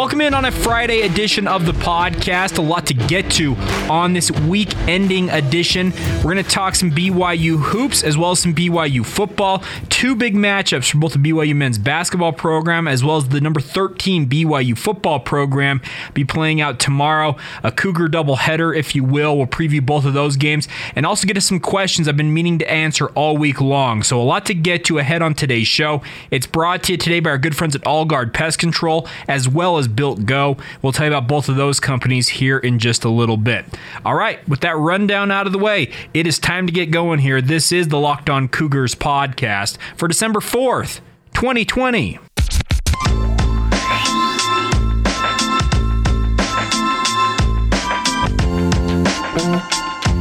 Welcome in on a Friday edition of the podcast. A lot to get to on this week ending edition. We're going to talk some BYU hoops as well as some BYU football. Two big matchups for both the BYU men's basketball program as well as the number 13 BYU football program be playing out tomorrow. A Cougar doubleheader, if you will. We'll preview both of those games and also get to some questions I've been meaning to answer all week long. So, a lot to get to ahead on today's show. It's brought to you today by our good friends at All Guard Pest Control as well as Built Go. We'll tell you about both of those companies here in just a little bit. All right, with that rundown out of the way, it is time to get going here. This is the Locked On Cougars podcast for December 4th, 2020.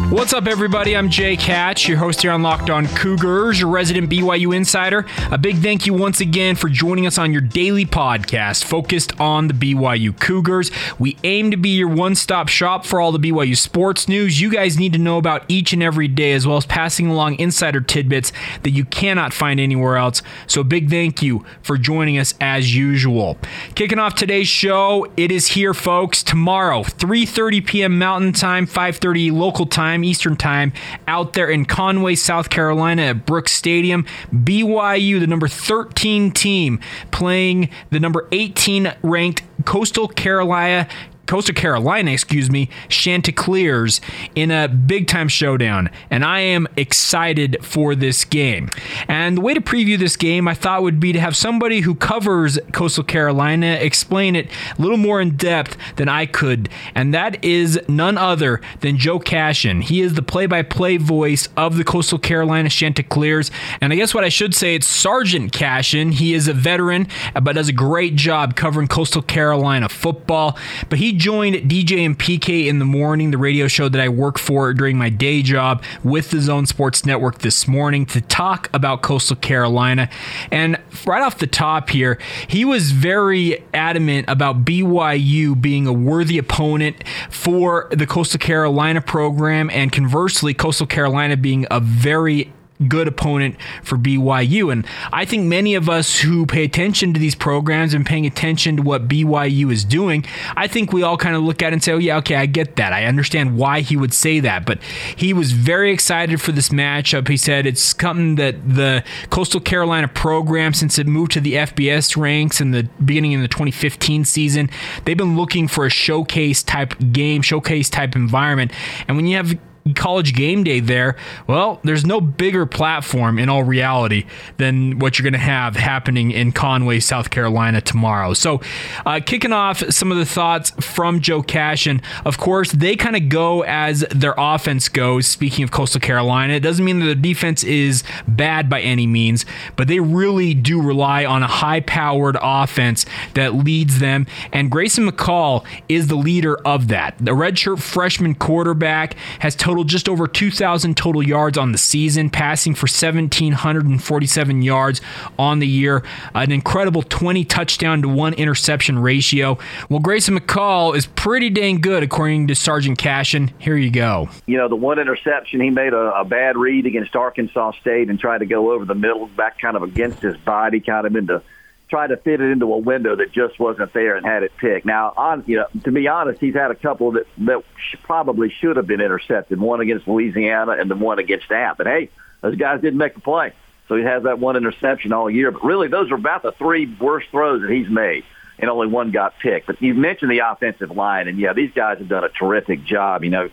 What's up, everybody? I'm Jake Hatch, your host here on Locked On Cougars, your resident BYU insider. A big thank you once again for joining us on your daily podcast focused on the BYU Cougars. We aim to be your one stop shop for all the BYU sports news you guys need to know about each and every day, as well as passing along insider tidbits that you cannot find anywhere else. So, big thank you for joining us as usual. Kicking off today's show, it is here, folks. Tomorrow, 3:30 p.m. Mountain Time, 5:30 local time. Eastern Time out there in Conway, South Carolina at Brooks Stadium. BYU, the number 13 team, playing the number 18 ranked Coastal Carolina Coastal Carolina, excuse me, Chanticleers in a big time showdown. And I am excited for this game. And the way to preview this game, I thought would be to have somebody who covers Coastal Carolina explain it a little more in depth than I could. And that is none other than Joe Cashin. He is the play by play voice of the Coastal Carolina Chanticleers. And I guess what I should say, it's Sergeant Cashin. He is a veteran, but does a great job covering Coastal Carolina football. But he joined DJ and PK in the morning, the radio show that I work for during my day job with the Zone Sports Network this morning to talk about Coastal Carolina. And right off the top here, he was very adamant about BYU being a worthy opponent for the Coastal Carolina program, and conversely, Coastal Carolina being a very good opponent for BYU. And I think many of us who pay attention to these programs and paying attention to what BYU is doing, I think we all kind of look at it and say, oh, yeah, okay, I get that. I understand why he would say that. But he was very excited for this matchup. He said it's something that the Coastal Carolina program, since it moved to the FBS ranks in the beginning of the 2015 season, they've been looking for a showcase type game, showcase type environment. And when you have college game day there, well, there's no bigger platform in all reality than what you're going to have happening in Conway, South Carolina tomorrow. So, uh, kicking off some of the thoughts from Joe Cash, and of course, they kind of go as their offense goes. Speaking of Coastal Carolina, it doesn't mean that the defense is bad by any means, but they really do rely on a high powered offense that leads them. And Grayson McCall is the leader of that. The redshirt freshman quarterback has total just over 2,000 total yards on the season, passing for 1,747 yards on the year. An incredible 20 touchdown to one interception ratio. Well, Grayson McCall is pretty dang good, according to Sergeant Cashin. Here you go. You know, the one interception, he made a, a bad read against Arkansas State and tried to go over the middle, back kind of against his body, kind of into – tried to fit it into a window that just wasn't there and had it picked. Now, on you know, to be honest, he's had a couple that that probably should have been intercepted. One against Louisiana and the one against App. But hey, those guys didn't make the play, so he has that one interception all year. But really, those are about the three worst throws that he's made, and only one got picked. But you mentioned the offensive line, and yeah, these guys have done a terrific job. You know.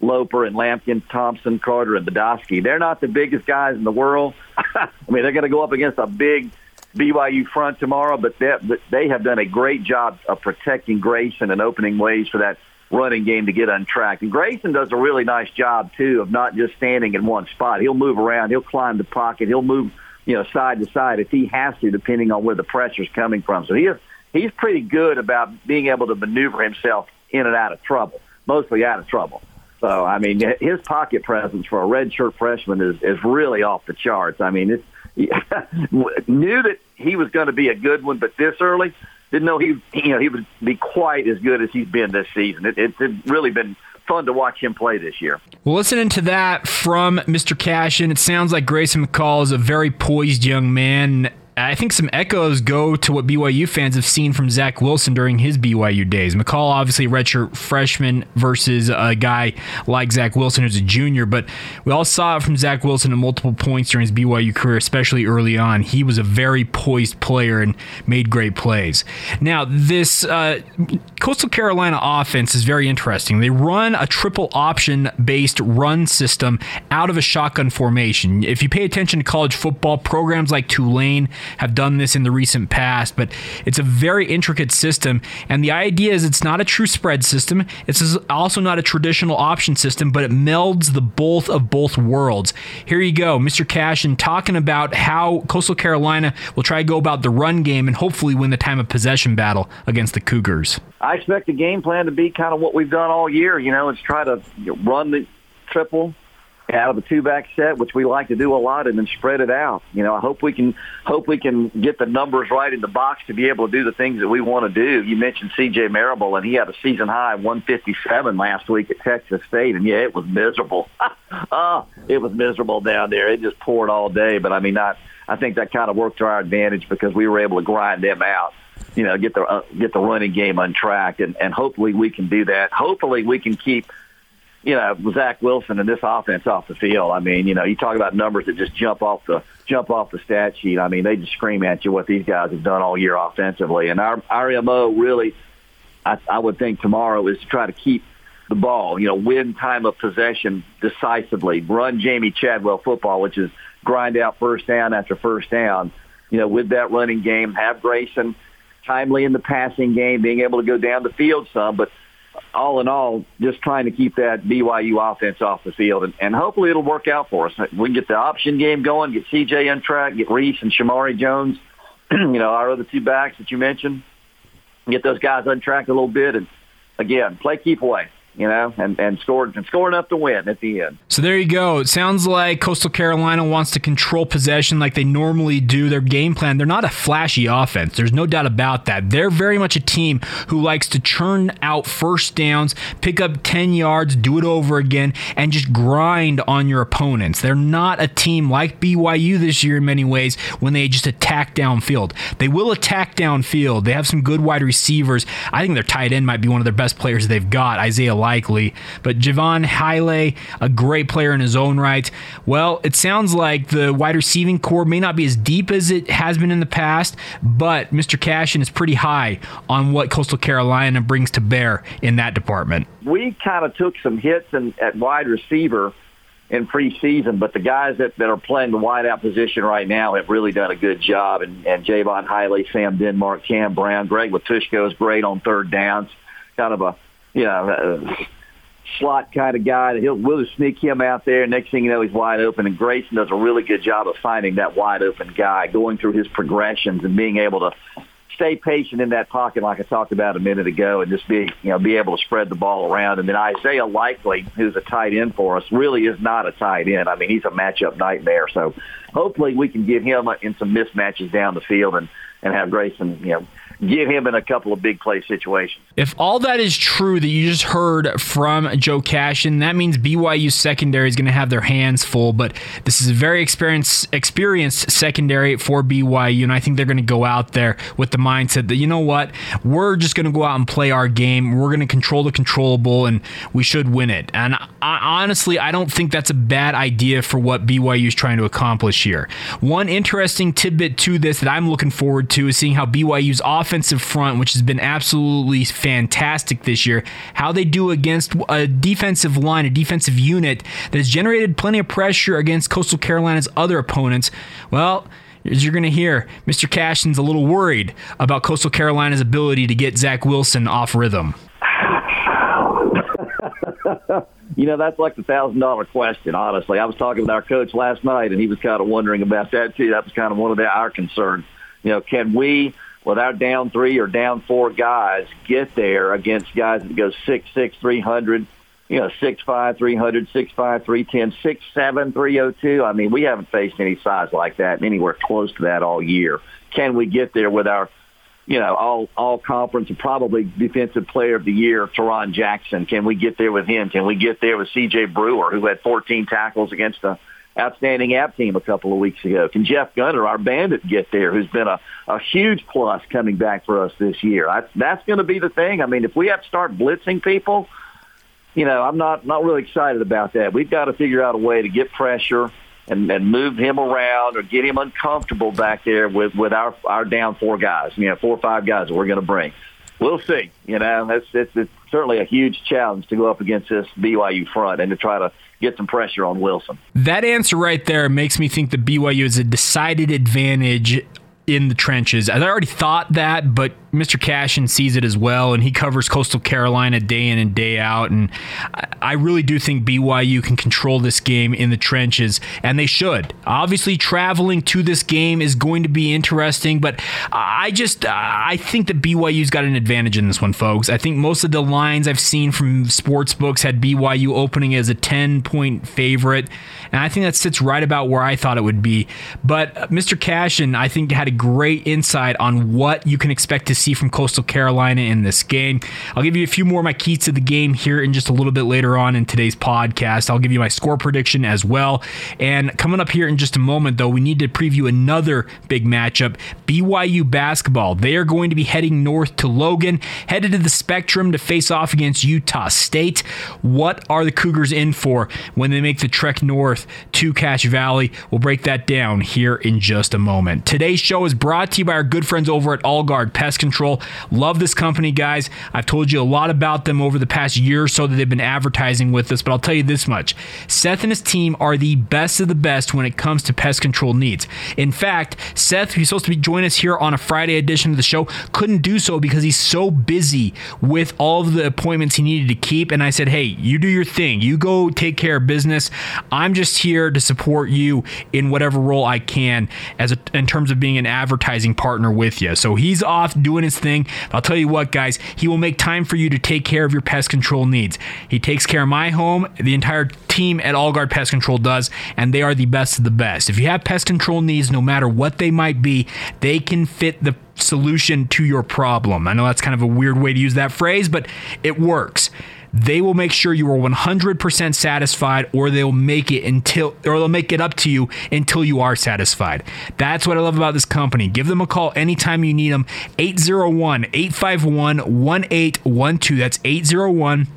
Loper and Lampkin, Thompson, Carter, and Badowski. They're not the biggest guys in the world. I mean, they're going to go up against a big BYU front tomorrow, but they, they have done a great job of protecting Grayson and opening ways for that running game to get untracked. And Grayson does a really nice job too of not just standing in one spot. He'll move around. He'll climb the pocket. He'll move, you know, side to side if he has to, depending on where the pressure's coming from. So he is, he's pretty good about being able to maneuver himself in and out of trouble, mostly out of trouble. So I mean, his pocket presence for a redshirt freshman is is really off the charts. I mean, it's knew that he was going to be a good one, but this early, didn't know he you know he would be quite as good as he's been this season. It, it's really been fun to watch him play this year. Well, listening to that from Mr. Cashin, it sounds like Grayson McCall is a very poised young man. I think some echoes go to what BYU fans have seen from Zach Wilson during his BYU days. McCall, obviously, redshirt freshman versus a guy like Zach Wilson, who's a junior, but we all saw it from Zach Wilson at multiple points during his BYU career, especially early on. He was a very poised player and made great plays. Now, this uh, Coastal Carolina offense is very interesting. They run a triple option based run system out of a shotgun formation. If you pay attention to college football, programs like Tulane, have done this in the recent past, but it's a very intricate system. And the idea is it's not a true spread system. It's also not a traditional option system, but it melds the both of both worlds. Here you go, Mr. Cashin talking about how Coastal Carolina will try to go about the run game and hopefully win the time of possession battle against the Cougars. I expect the game plan to be kind of what we've done all year. You know, it's try to run the triple out of a two back set, which we like to do a lot, and then spread it out. You know, I hope we can hope we can get the numbers right in the box to be able to do the things that we want to do. You mentioned C.J. Marable, and he had a season high 157 last week at Texas State, and yeah, it was miserable. oh, it was miserable down there. It just poured all day, but I mean, not. I think that kind of worked to our advantage because we were able to grind them out you know, get the uh, get the running game untracked, and and hopefully we can do that. Hopefully we can keep you know, Zach Wilson and this offense off the field. I mean, you know, you talk about numbers that just jump off the jump off the stat sheet. I mean, they just scream at you what these guys have done all year offensively. And our our mo really, I, I would think tomorrow is to try to keep the ball. You know, win time of possession decisively. Run Jamey Chadwell football, which is grind out first down after first down. You know, with that running game, have Grayson timely in the passing game, being able to go down the field some, but all in all, just trying to keep that BYU offense off the field, and, and hopefully it'll work out for us. We can get the option game going, get CJ on track, get Reese and Shermari Jones, you know, our other two backs that you mentioned, get those guys untracked a little bit, and again, play keep away you know, and, and scored and score enough to win at the end. So there you go. It sounds like Coastal Carolina wants to control possession like they normally do. Their game plan, they're not a flashy offense. There's no doubt about that. They're very much a team who likes to churn out first downs, pick up 10 yards, do it over again, and just grind on your opponents. They're not a team like BYU this year in many ways when they just attack downfield. They will attack downfield. They have some good wide receivers. I think their tight end might be one of their best players they've got, Isaiah Likely. But Jaivon Heiligh, a great player in his own right. Well, it sounds like the wide receiving core may not be as deep as it has been in the past, but Mr. Cashin is pretty high on what Coastal Carolina brings to bear in that department. We kind of took some hits in, at wide receiver in preseason, but the guys that, that are playing the wideout position right now have really done a good job. And, and Jaivon Heiligh, Sam Denmark, Cam Brown, Greg Latushko is great on third downs. Kind of a you know, uh, slot kind of guy. He'll we'll just sneak him out there. Next thing you know, he's wide open. And Grayson does a really good job of finding that wide open guy, going through his progressions and being able to stay patient in that pocket, like I talked about a minute ago, and just be you know be able to spread the ball around. And then Isaiah Likely, who's a tight end for us, really is not a tight end. I mean, he's a matchup nightmare. So hopefully we can get him in some mismatches down the field and and have Grayson you know get him in a couple of big play situations. If all that is true that you just heard from Joe Cashin, that means BYU secondary is going to have their hands full. But this is a very experienced, experienced secondary for BYU, and I think they're going to go out there with the mindset that you know what, we're just going to go out and play our game. We're going to control the controllable, and we should win it. And I, honestly, I don't think that's a bad idea for what BYU is trying to accomplish here. One interesting tidbit to this that I'm looking forward to is seeing how BYU's offense offensive front, which has been absolutely fantastic this year, how they do against a defensive line, a defensive unit that has generated plenty of pressure against Coastal Carolina's other opponents. Well, as you're going to hear, Mr. Cashin's a little worried about Coastal Carolina's ability to get Zach Wilson off rhythm. you know, that's like the thousand dollar question, honestly. I was talking with our coach last night and he was kind of wondering about that too. That was kind of one of the, our concerns. You know, can we without down three or down four guys get there against guys that go six six three hundred, you know six five three hundred, six five three ten, six seven three oh two. I mean, we haven't faced any size like that anywhere close to that all year. Can we get there with our you know, all all conference and probably defensive player of the year, Tarron Jackson. Can we get there with him? Can we get there with C.J. Brewer, who had 14 tackles against a outstanding app team a couple of weeks ago? Can Jeff Gunter, our bandit, get there, who's been a, a huge plus coming back for us this year? I, that's going to be the thing. I mean, if we have to start blitzing people, you know, I'm not not really excited about that. We've got to figure out a way to get pressure and, and move him around or get him uncomfortable back there with, with our, our down four guys, you know, four or five guys that we're going to bring. We'll see. You know, that's, it's, it's certainly a huge challenge to go up against this BYU front and to try to get some pressure on Wilson. That answer right there makes me think that BYU is a decided advantage in the trenches. I already thought that, but Mr. Cashin sees it as well, and he covers Coastal Carolina day in and day out. And I really do think BYU can control this game in the trenches, and they should. Obviously, traveling to this game is going to be interesting, but I just I think that BYU's got an advantage in this one, folks. I think most of the lines I've seen from sports books had BYU opening as a 10 point favorite, and I think that sits right about where I thought it would be. But uh, Mr. Cashin, I think, had a great insight on what you can expect to see from Coastal Carolina in this game. I'll give you a few more of my keys to the game here in just a little bit later on in today's podcast. I'll give you my score prediction as well. And coming up here in just a moment, though, we need to preview another big matchup BYU basketball. They are going to be heading north to Logan, headed to the Spectrum to face off against Utah State. What are the Cougars in for when they make the trek north to Cache Valley? We'll break that down here in just a moment. Today's show is brought to you by our good friends over at All Guard Pest Control. Love this company, guys. I've told you a lot about them over the past year or so that they've been advertising with us, but I'll tell you this much Seth and his team are the best of the best when it comes to pest control needs. In fact, Seth, who's supposed to be joining us here on a Friday edition of the show, couldn't do so because he's so busy with all of the appointments he needed to keep. And I said, hey, you do your thing. You go take care of business. I'm just here to support you in whatever role I can as a, in terms of being an advertising partner with you. So he's off doing his thing. I'll tell you what, guys, he will make time for you to take care of your pest control needs. He takes care of my home, the entire team at All Guard Pest Control does, and they are the best of the best. If you have pest control needs, no matter what they might be, they can fit the solution to your problem. I know that's kind of a weird way to use that phrase, but it works they will make sure you are 100% satisfied or they'll make it until or they'll make it up to you until you are satisfied. That's what I love about this company. Give them a call anytime you need them. 801-851-1812. That's 801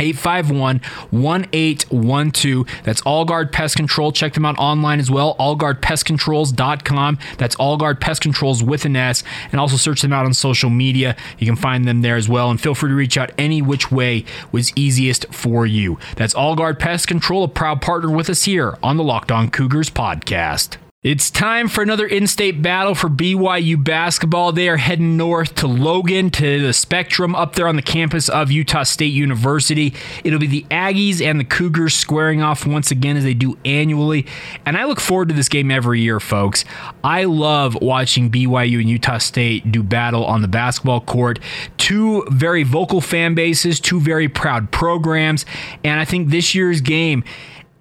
851 1812. That's Allguard Pest Control. Check them out online as well. AllGuardPestControls.com. That's Allguard Pest Controls with an S. And also search them out on social media. You can find them there as well. And feel free to reach out any which way was easiest for you. That's Allguard Pest Control, a proud partner with us here on the Locked On Cougars podcast. It's time for another in state battle for BYU basketball. They are heading north to Logan to the Spectrum up there on the campus of Utah State University. It'll be the Aggies and the Cougars squaring off once again as they do annually. And I look forward to this game every year, folks. I love watching BYU and Utah State do battle on the basketball court. Two very vocal fan bases, two very proud programs. And I think this year's game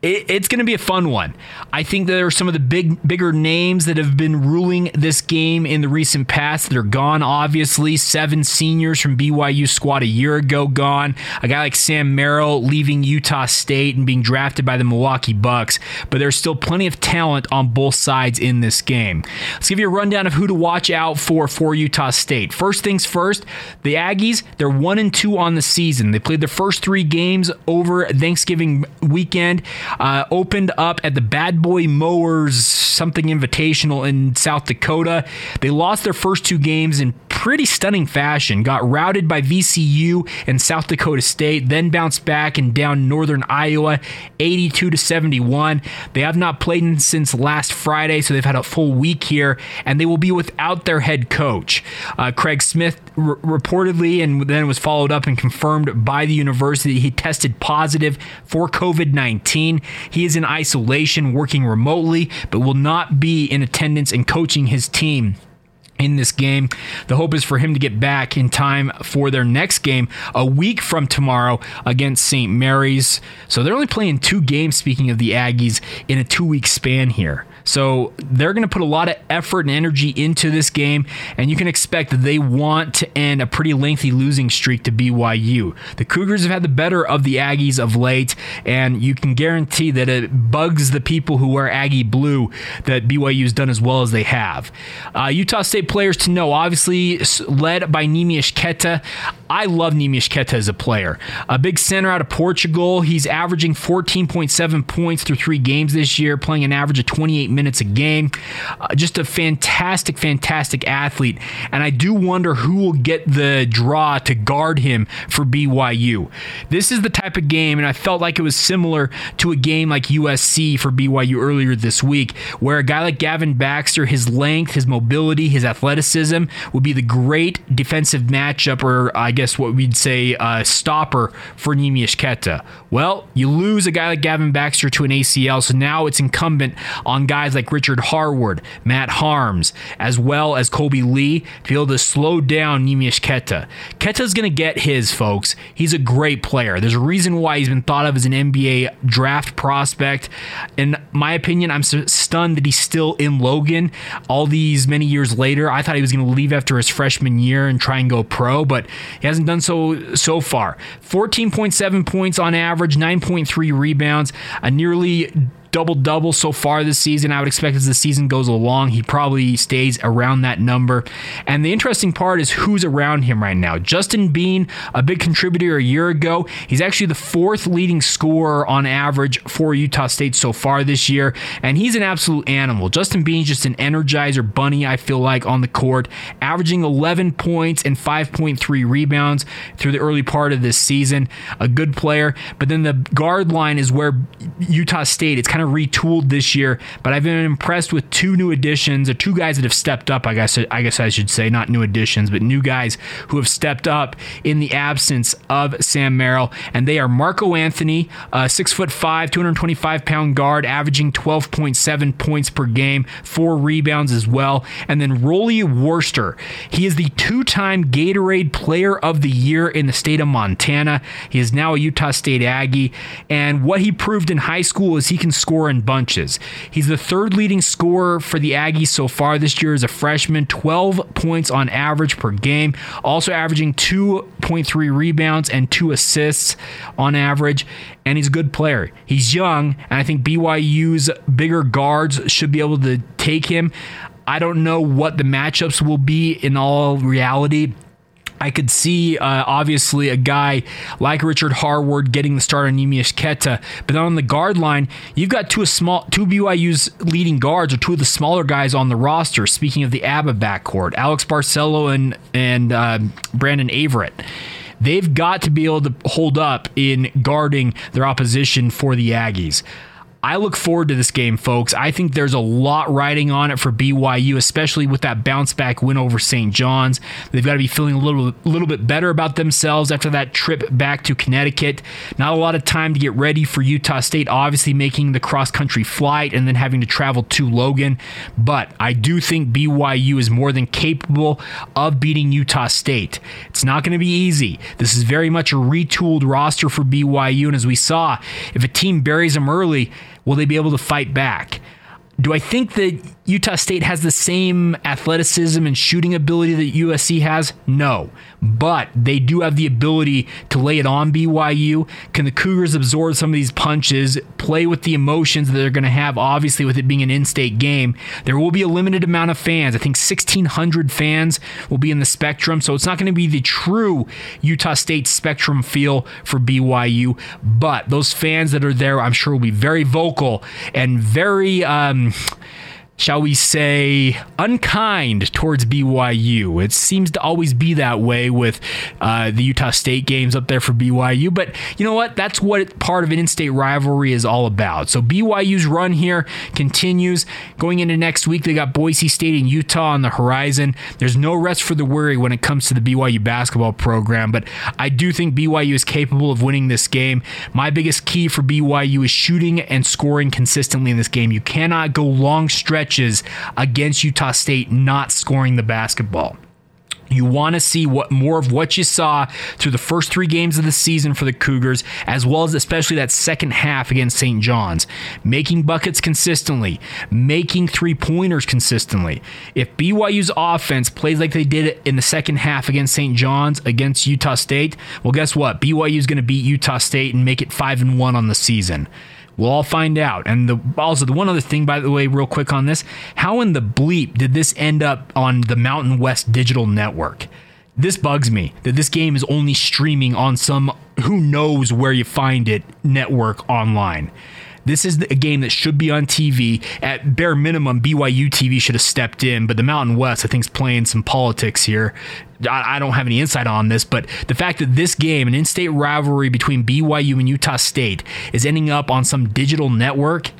it, it's going to be a fun one. I think there are some of the big, bigger names that have been ruling this game in the recent past that are gone. Obviously, seven seniors from BYU squad a year ago gone. A guy like Sam Merrill leaving Utah State and being drafted by the Milwaukee Bucks. But there's still plenty of talent on both sides in this game. Let's give you a rundown of who to watch out for for Utah State. First things first, the Aggies. They're one and two on the season. They played their first three games over Thanksgiving weekend. Uh, opened up at the Bad Boy Mowers something invitational in South Dakota. They lost their first two games in pretty stunning fashion. Got routed by VCU and South Dakota State, then bounced back and down Northern Iowa 82 to 71. They have not played since last Friday, so they've had a full week here, and they will be without their head coach. Uh, Craig Smith r- reportedly, and then was followed up and confirmed by the university, he tested positive for COVID 19. He is in isolation, working remotely, but will not be in attendance and coaching his team in this game. The hope is for him to get back in time for their next game a week from tomorrow against St. Mary's. So they're only playing two games, speaking of the Aggies, in a two week span here. So they're going to put a lot of effort and energy into this game, and you can expect that they want to end a pretty lengthy losing streak to BYU. The Cougars have had the better of the Aggies of late, and you can guarantee that it bugs the people who wear Aggie blue that BYU has done as well as they have. Uh, Utah State players to know, obviously led by Neemias Queta. I love Neemias Queta as a player. A big center out of Portugal. He's averaging 14.7 points through three games this year, playing an average of 28 minutes a game. Uh, just a fantastic, fantastic athlete. And I do wonder who will get the draw to guard him for BYU. This is the type of game, and I felt like it was similar to a game like USC for BYU earlier this week, where a guy like Gavin Baxter, his length, his mobility, his athleticism would be the great defensive matchup, or I guess what we'd say uh, stopper for Neemias Queta. Well, you lose a guy like Gavin Baxter to an ACL, so now it's incumbent on guys like Richard Harward, Matt Haarms, as well as Kolby Lee to be able to slow down Neemias Queta. Queta's going to get his, folks. He's a great player. There's a reason why he's been thought of as an NBA draft prospect. In my opinion, I'm stunned that he's still in Logan all these many years later. I thought he was going to leave after his freshman year and try and go pro, but he hasn't done so so far. 14.7 points on average, 9.3 rebounds, a nearly double double so far this season. I would expect as the season goes along, he probably stays around that number. And the interesting part is who's around him right now. Justin Bean, a big contributor a year ago, he's actually the fourth leading scorer on average for Utah State so far this year, and he's an absolute animal. Justin Bean's just an energizer bunny, I feel like, on the court, averaging 11 points and 5.3 rebounds through the early part of this season. A good player, but then the guard line is where Utah State, it's kind kind of retooled this year, but I've been impressed with two new additions, or two guys that have stepped up. I guess I guess I should say not new additions, but new guys who have stepped up in the absence of Sam Merrill, and they are Marco Anthony, six foot five, 225 pound guard, averaging 12.7 points per game, four rebounds as well, and then Rollie Worster. He is the two-time Gatorade Player of the Year in the state of Montana. He is now a Utah State Aggie, and what he proved in high school is he can score score in bunches. He's the third leading scorer for the Aggies so far this year as a freshman, 12 points on average per game, also averaging 2.3 rebounds and two assists on average. And he's a good player. He's young, and I think BYU's bigger guards should be able to take him. I don't know what the matchups will be in all reality. I could see uh, obviously a guy like Richard Harward getting the start on Neemias Queta, but then on the guard line, you've got two small two BYU's leading guards or two of the smaller guys on the roster. Speaking of the ABBA backcourt, Alex Barcelo and and uh, Brandon Averette. They've got to be able to hold up in guarding their opposition for the Aggies. I look forward to this game, folks. I think there's a lot riding on it for BYU, especially with that bounce back win over St. John's. They've got to be feeling a little, little bit better about themselves after that trip back to Connecticut. Not a lot of time to get ready for Utah State, obviously making the cross country flight and then having to travel to Logan. But I do think BYU is more than capable of beating Utah State. It's not going to be easy. This is very much a retooled roster for BYU. And as we saw, if a team buries them early, Will they be able to fight back? Do I think that Utah State has the same athleticism and shooting ability that USC has? No. But they do have the ability to lay it on BYU. Can the Cougars absorb some of these punches, play with the emotions that they're going to have, obviously, with it being an in state game? There will be a limited amount of fans. I think 1,600 fans will be in the spectrum. So it's not going to be the true Utah State spectrum feel for BYU. But those fans that are there, I'm sure, will be very vocal and very. Um, shall we say, unkind towards BYU. It seems to always be that way with uh, the Utah State games up there for BYU. But you know what? That's what part of an in state rivalry is all about. So BYU's run here continues. Going into next week, they got Boise State and Utah on the horizon. There's no rest for the weary when it comes to the BYU basketball program, but I do think BYU is capable of winning this game. My biggest key for BYU is shooting and scoring consistently in this game. You cannot go long stretch stretches against Utah State not scoring the basketball. You want to see what more of what you saw through the first three games of the season for the Cougars, as well as especially that second half against St. John's. Making buckets consistently, making three pointers consistently. If BYU's offense plays like they did in the second half against St. John's against Utah State, well, guess what? BYU is going to beat Utah State and make it five and one on the season. We'll all find out. And the also the one other thing, by the way, real quick on this: how in the bleep did this end up on the Mountain West Digital Network? This bugs me that this game is only streaming on some who knows where you find it network online. This is a game that should be on TV. At bare minimum, BYU TV should have stepped in, but the Mountain West, I think, is playing some politics here. I, don't have any insight on this, but the fact that this game, an in state rivalry between BYU and Utah State, is ending up on some digital network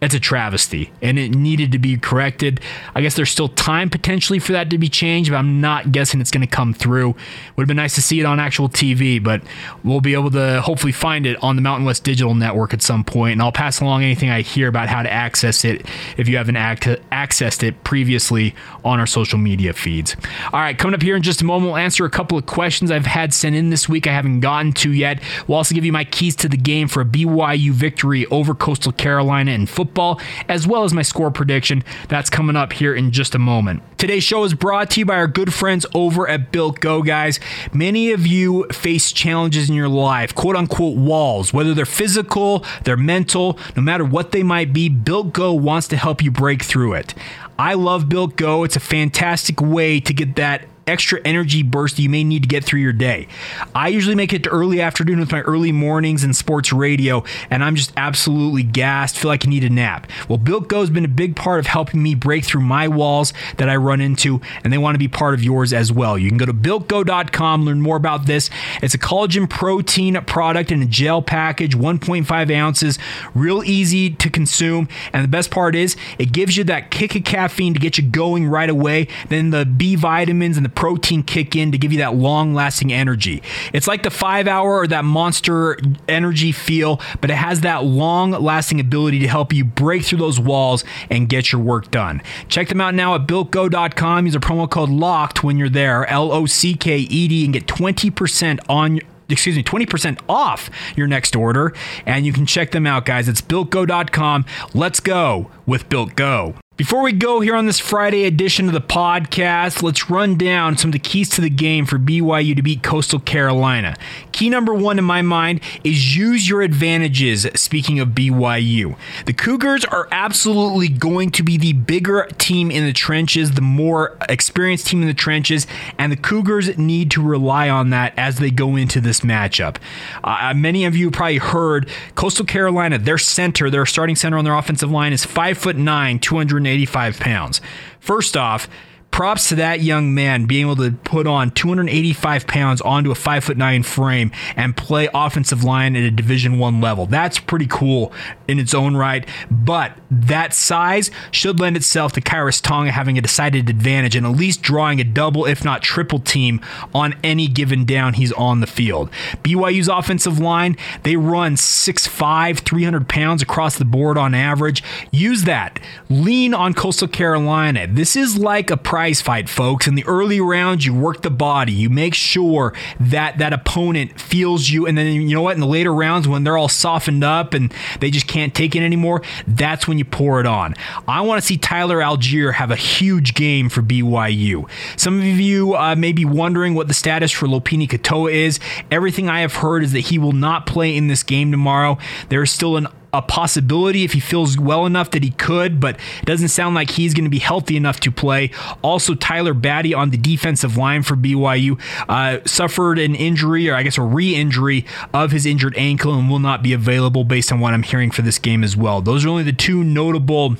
it's a travesty and it needed to be corrected. I guess there's still time potentially for that to be changed, but I'm not guessing it's going to come through. Would have been nice to see it on actual TV, but we'll be able to hopefully find it on the Mountain West Digital Network at some point, and I'll pass along anything I hear about how to access it if you haven't accessed it previously on our social media feeds. All right, coming up here in just a moment, we'll answer a couple of questions I've had sent in this week I haven't gotten to yet. We'll also give you my keys to the game for a BYU victory over Coastal Carolina in football football, as well as my score prediction. That's coming up here in just a moment. Today's show is brought to you by our good friends over at Built Go, guys. Many of you face challenges in your life, quote unquote walls, whether they're physical, they're mental, no matter what they might be, Built Go wants to help you break through it. I love Built Go. It's a fantastic way to get that extra energy burst you may need to get through your day. I usually make it to early afternoon with my early mornings and sports radio, and I'm just absolutely gassed, feel like I need a nap. Well, Built Go has been a big part of helping me break through my walls that I run into, and they want to be part of yours as well. You can go to builtgo.com, learn more about this. It's a collagen protein product in a gel package, 1.5 ounces, real easy to consume. And the best part is, it gives you that kick of caffeine to get you going right away. Then the B vitamins and the protein kick in to give you that long lasting energy. It's like the five hour or that monster energy feel, but it has that long lasting ability to help you break through those walls and get your work done. Check them out now at builtgo.com. Use a promo code LOCKED when you're there, L O C K E D, and get 20% on excuse me, 20% off your next order. And you can check them out, guys. It's builtgo.com. Let's go with Built Go. Before we go here on this Friday edition of the podcast, let's run down some of the keys to the game for BYU to beat Coastal Carolina. Key number one in my mind is use your advantages. Speaking of BYU, the Cougars are absolutely going to be the bigger team in the trenches, the more experienced team in the trenches, and the Cougars need to rely on that as they go into this matchup. Uh, many of you probably heard Coastal Carolina, their center, their starting center on their offensive line is five foot nine, 200 285 pounds. First off, props to that young man being able to put on 285 pounds onto a five foot nine frame and play offensive line at a division one level. That's pretty cool in its own right but that size should lend itself to Khyiris Tonga having a decided advantage and at least drawing a double if not triple team on any given down he's on the field. BYU's offensive line they run 6'5 300 pounds across the board on average. Use that. Lean on Coastal Carolina. This is like a prize fight, folks. In the early rounds, you work the body. You make sure that that opponent feels you. And then, you know what? In the later rounds, when they're all softened up and they just can't take it anymore, that's when you pour it on. I want to see Tyler Allgeier have a huge game for BYU. Some of you uh, may be wondering what the status for Lopini Katoa is. Everything I have heard is that he will not play in this game tomorrow. There is still an a possibility if he feels well enough that he could, but it doesn't sound like he's going to be healthy enough to play. Also, Tyler Batty on the defensive line for BYU uh, suffered an injury, or I guess a re injury of his injured ankle, and will not be available based on what I'm hearing for this game as well. Those are only the two notable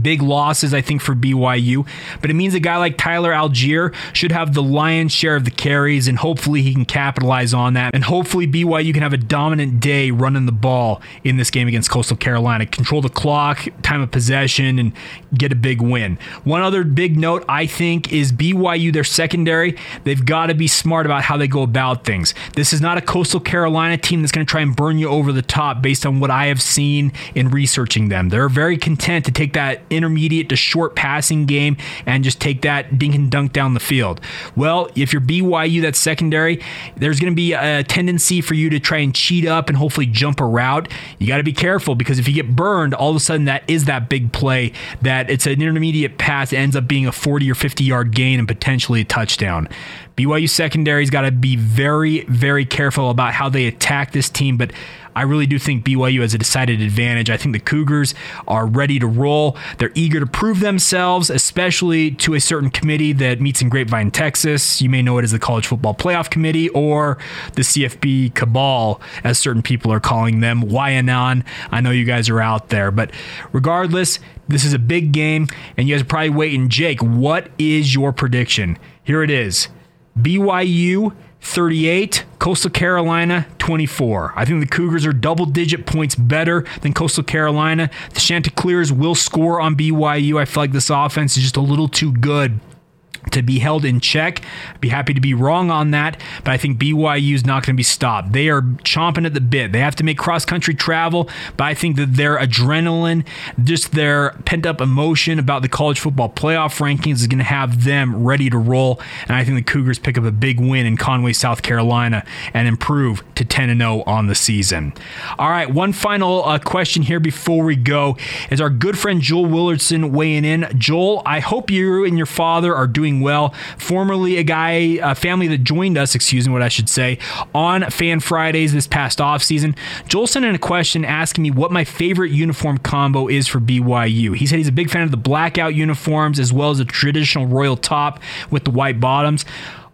Big losses, I think, for BYU, but it means a guy like Tyler Allgeier should have the lion's share of the carries, and hopefully he can capitalize on that. And hopefully BYU can have a dominant day running the ball in this game against Coastal Carolina, control the clock, time of possession, and get a big win. One other big note, I think, is BYU, their secondary, they've got to be smart about how they go about things. This is not a Coastal Carolina team that's going to try and burn you over the top based on what I have seen in researching them. They're very content to take that intermediate to short passing game and just take that dink and dunk down the field. Well, if you're BYU, that's secondary, there's going to be a tendency for you to try and cheat up and hopefully jump a route. You got to be careful because if you get burned, all of a sudden that is that big play that it's an intermediate pass ends up being a 40 or 50 yard gain and potentially a touchdown. BYU secondary's got to be very, very careful about how they attack this team, but I really do think BYU has a decided advantage. I think the Cougars are ready to roll. They're eager to prove themselves, especially to a certain committee that meets in Grapevine, Texas. You may know it as the College Football Playoff Committee or the CFB Cabal, as certain people are calling them. YAnon. I know you guys are out there, but regardless, this is a big game, and you guys are probably waiting. Jake, what is your prediction? Here it is BYU 38, Coastal Carolina 24. I think the Cougars are double digit points better than Coastal Carolina. The Chanticleers will score on BYU. I feel like this offense is just a little too good to be held in check. I'd be happy to be wrong on that, but I think BYU is not going to be stopped. They are chomping at the bit. They have to make cross country travel, but I think that their adrenaline, just their pent up emotion about the college football playoff rankings is going to have them ready to roll. And I think the Cougars pick up a big win in Conway, South Carolina, and improve to 10 0 on the season. All right, one final uh, question here before we go is our good friend Joel Willardson weighing in. Joel, I hope you and your father are doing well. Formerly a guy, a family that joined us, excuse me, what I should say, on Fan Fridays this past off season. Joel sent in a question asking me what my favorite uniform combo is for BYU. He said he's a big fan of the blackout uniforms as well as the traditional royal top with the white bottoms.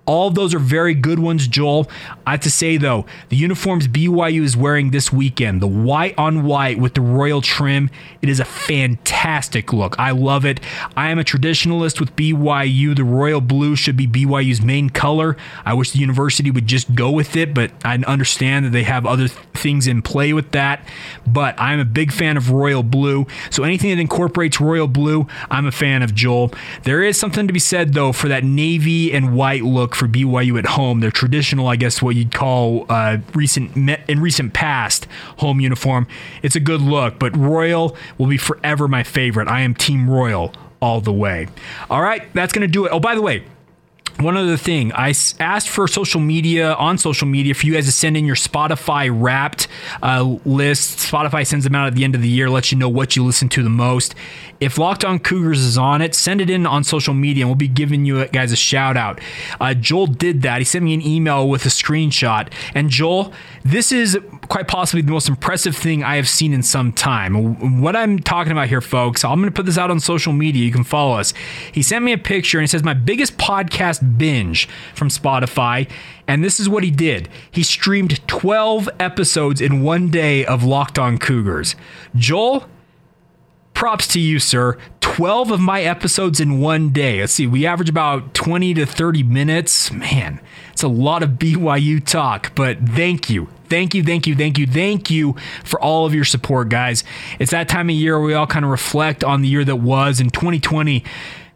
All of those are very good ones, Joel. I have to say, though, the uniforms BYU is wearing this weekend, the white on white with the royal trim, it is a fantastic look. I love it. I am a traditionalist with BYU. The royal blue should be BYU's main color. I wish the university would just go with it, but I understand that they have other things in play with that. But I'm a big fan of royal blue. So anything that incorporates royal blue, I'm a fan of Joel. There is something to be said, though, for that navy and white look for BYU at home. Their traditional, I guess, what you'd call uh, recent in recent past home uniform. It's a good look, but Royal will be forever my favorite. I am Team Royal all the way. All right, that's to do it. Oh, by the way, one other thing, I asked for social media on social media for you guys to send in your Spotify Wrapped uh, list. Spotify sends them out at the end of the year, lets you know what you listen to the most. If Locked On Cougars is on it, send it in on social media, and we'll be giving you guys a shout out. Uh, Joel did that. He sent me an email with a screenshot, and Joel, this is quite possibly the most impressive thing I have seen in some time. What I'm talking about here, folks, I'm going to put this out on social media. You can follow us. He sent me a picture and he says, My biggest podcast binge from Spotify. And this is what he did he streamed 12 episodes in one day of Locked On Cougars. Joel, props to you, sir. 12 of my episodes in one day. Let's see, we average about 20 to 30 minutes. Man, it's a lot of BYU talk, but thank you. Thank you, thank you, thank you, thank you for all of your support, guys. It's that time of year where we all kind of reflect on the year that was in 2020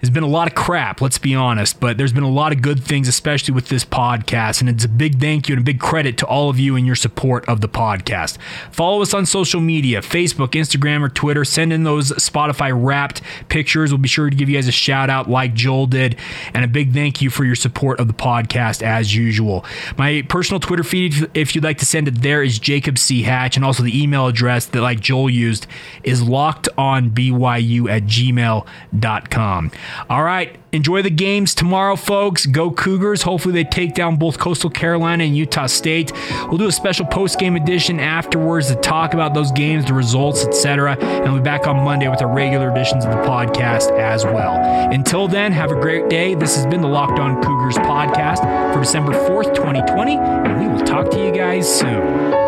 has been a lot of crap, let's be honest, but there's been a lot of good things, especially with this podcast. And it's a big thank you and a big credit to all of you and your support of the podcast. Follow us on social media Facebook, Instagram, or Twitter. Send in those Spotify wrapped pictures. We'll be sure to give you guys a shout out like Joel did. And a big thank you for your support of the podcast as usual. My personal Twitter feed, if you'd like to send it there, is Jacob C. Hatch. And also the email address that, like Joel used, is lockedonbyu at gmail.com. All right. Enjoy the games tomorrow, folks. Go Cougars. Hopefully, they take down both Coastal Carolina and Utah State. We'll do a special post game edition afterwards to talk about those games, the results, etc. And we'll be back on Monday with our regular editions of the podcast as well. Until then, have a great day. This has been the Locked On Cougars podcast for December 4th, 2020, and we will talk to you guys soon.